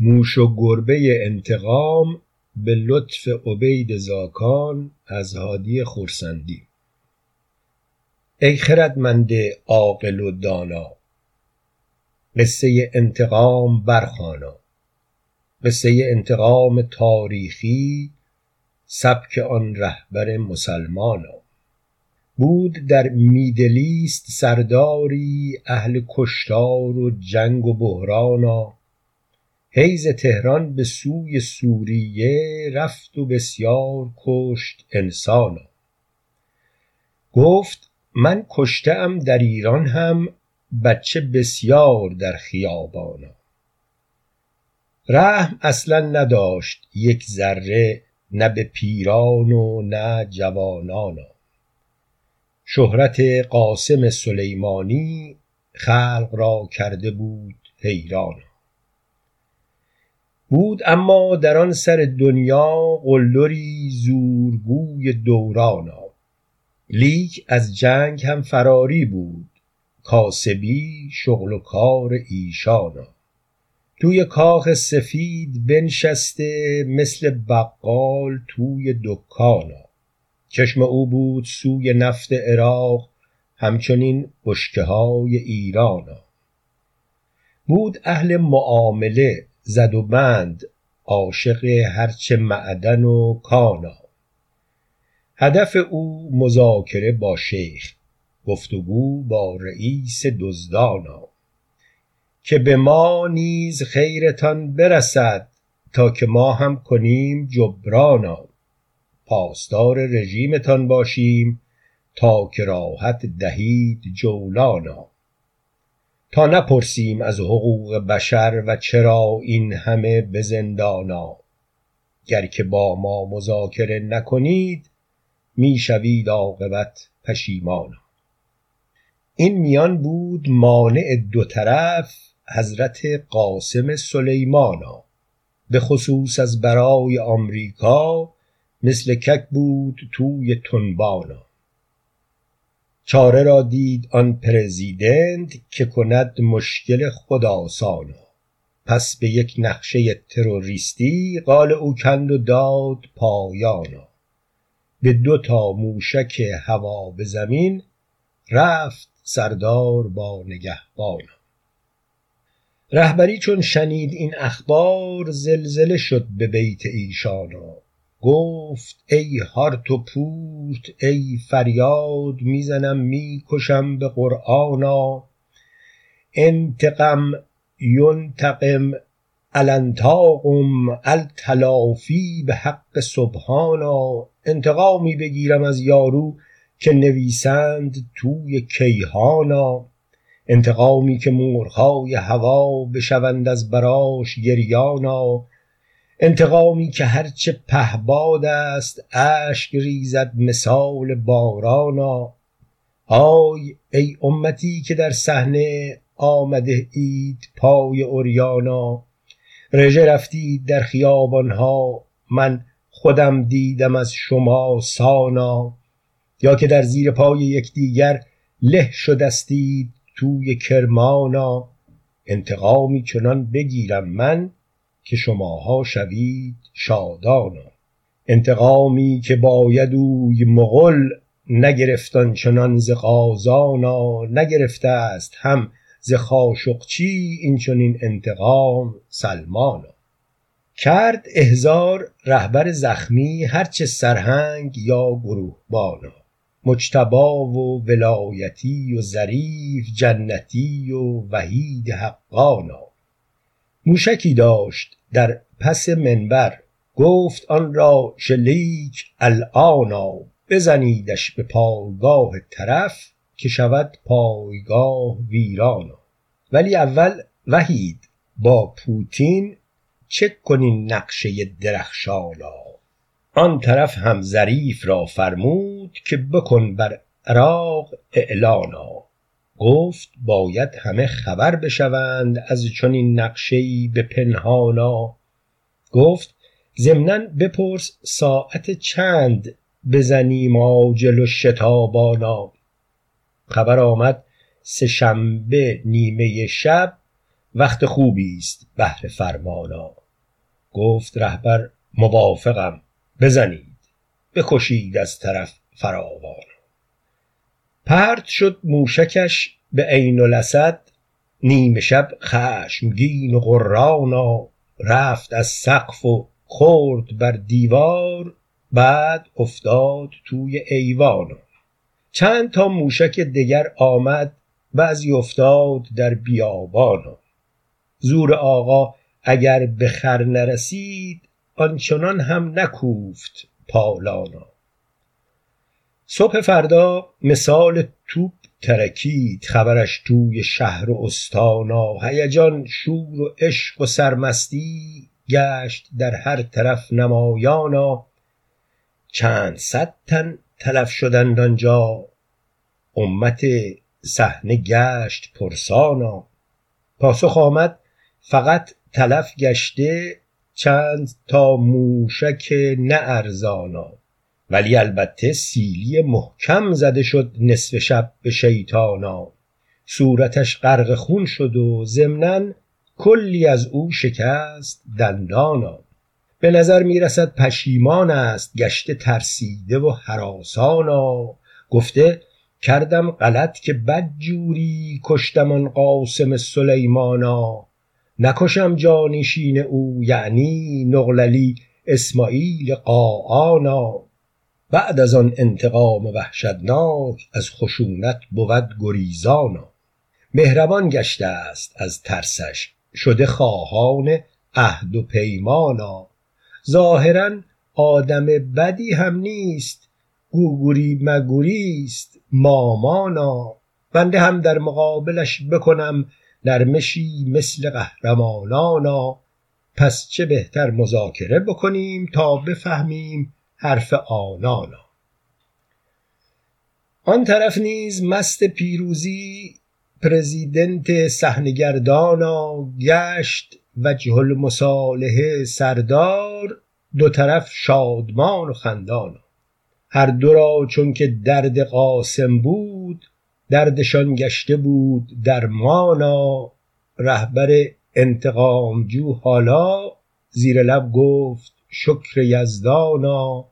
موش و گربه انتقام به لطف عبید زاکان از هادی خورسندی ای خردمند عاقل و دانا قصه انتقام برخوانا. قصه انتقام تاریخی سبک آن رهبر مسلمانا. بود در میدلیست سرداری اهل کشتار و جنگ و بحرانا. حیز تهران به سوی سوریه رفت و بسیار کشت انسانا. گفت من کشته ام در ایران هم بچه بسیار در خیابانا. رحم اصلا نداشت یک ذره نه به پیران و نه جوانانا. شهرت قاسم سلیمانی خلق را کرده بود حیرانا بود اما در آن سر دنیا قلدری زورگوی دورانا لیک از جنگ هم فراری بود کاسبی شغل و کار ایشانا توی کاخ سفید بنشسته مثل بقال توی دکانا چشم او بود سوی نفت عراق همچنین بشکه های ایرانا بود اهل معامله زد و بند عاشق هرچه معدن و کانا هدف او مذاکره با شیخ گفتگو با رئیس دزدانا که به ما نیز خیرتان برسد تا که ما هم کنیم جبرانا پاسدار رژیمتان باشیم تا که راحت دهید جولانا تا نپرسیم از حقوق بشر و چرا این همه به زندانا گر که با ما مذاکره نکنید می‌شوید عاقبت پشیمانا این میان بود مانع دو طرف حضرت قاسم سلیمانا به خصوص از برای آمریکا مثل کک بود توی تنبانا چاره را دید آن پرزیدنت که کند مشکل خود آسانا پس به یک نقشه تروریستی قال او کند و داد پایانا. به دو تا موشک هوا به زمین رفت سردار با نگهبانا. رهبری چون شنید این اخبار زلزله شد به بیت ایشانا. گفت ای هارت و پورت ای فریاد می‌زنم می‌کشم به قرآنا. انتقم ینتقم الانتاقم التلافی به حق سبحانا. انتقامی بگیرم از یارو که نویسند توی کیهانا. انتقامی که مرغهای هوا بشوند از براش گریانا. انتقامی که هرچه پهباد است اشک ریزد مثال بارانا. آی ای امتی که در صحنه آمده اید پای اوریانا. رژه رفتید در خیابانها من خودم دیدم از شما سانا. یا که در زیر پای یکدیگر له شدستید توی کرمانا. انتقامی چنان بگیرم من که شماها شوید شادانا انتقامی که باید اوی مغل نگرفت چنان ز غازانا نگرفته است هم ز خاشقچی این چنین انتقام سلمانا کرد احضار رهبر زخمی هرچه سرهنگ یا گروهبانا مجتبی و ولایتی و ظریف جنتی و وحید حقانا موشکی داشت در پس منبر گفت آن را شلیک الانا بزنیدش به پایگاه طرف که شود پایگاه ویرانا ولی اول وحید با پوتین چک کنین نقشه درخشانا؟ آن طرف هم ظریف را فرمود که بکن بر عراق اعلانا. گفت باید همه خبر بشوند از چنین نقشه ای به پنهانا. گفت ضمنا بپرس ساعت چند بزنیم آجل و شتابانا. خبر آمد سه شنبه نیمه شب وقت خوبی است بهر فرمانا. گفت رهبر موافقم بزنید بکشید از طرف فراوانا پرت شد موشکش به عین الاسد نیمه شب خشمگین و غرانا رفت از سقف و خورد بر دیوار بعد افتاد توی ایوانا چند تا موشک دگر آمد بعضی افتاد در بیابانا زور آقا اگر به خر نرسید آنچنان هم نکوفت پالانا صبح فردا مثال توپ ترکید خبرش توی شهر و استانا. هیجان شور و عشق و سرمستی گشت در هر طرف نمایانا. چند صد تن تلف شدند آنجا. امت صحنه گشت پرسانا. پاسخ آمد فقط تلف گشته چند تا موشک نه ارزانا. ولی البته سیلی محکم زده شد نصف شب به شیطانا صورتش غرق خون شد و ضمنا کلی از او شکست دندانا به نظر می رسد پشیمان است گشته ترسیده و هراسانا گفته کردم غلط که بدجوری کشتم آن قاسم سلیمانا نکشم جانشین او یعنی نقللی اسماعیل قاآنا بعد از آن انتقام وحشتناک از خشونت بود گریزانا مهربان گشته است از ترسش شده خواهان عهد و پیمانا ظاهرا آدم بدی هم نیست گوگوری مگوریست مامانا بنده هم در مقابلش بکنم نرمشی مثل قهرمانانا پس چه بهتر مذاکره بکنیم تا بفهمیم حرف آنانا آن طرف نیز مست پیروزی پرزیدنت صحنهگردانا گشت وجه المصالحه سردار دو طرف شادمان و خندانا هر دو را چون که درد قاسم بود دردشان گشته بود درمانا رهبر انتقام جو حالا زیر لب گفت شکر یزدانا.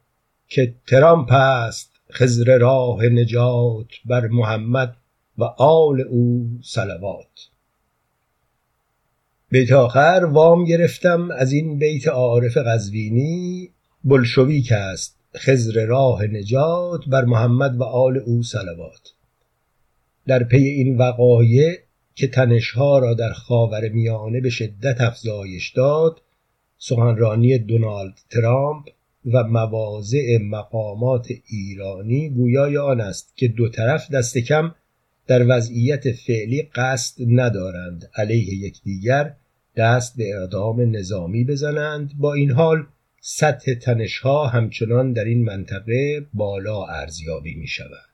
که ترامپ است خضر راه نجات بر محمد و آل او صلوات. بیت آخر وام گرفتم از این بیت عارف قزوینی بلشویک است خضر راه نجات بر محمد و آل او صلوات. در پی این وقایع که تنشها را در خاور میانه به شدت افزایش داد سخنرانی دونالد ترامپ و مواضع مقامات ایرانی گویای آن است که دو طرف دست کم در وضعیت فعلی قصد ندارند علیه یکدیگر دست به اقدام نظامی بزنند. با این حال سطح تنشها همچنان در این منطقه بالا ارزیابی می شود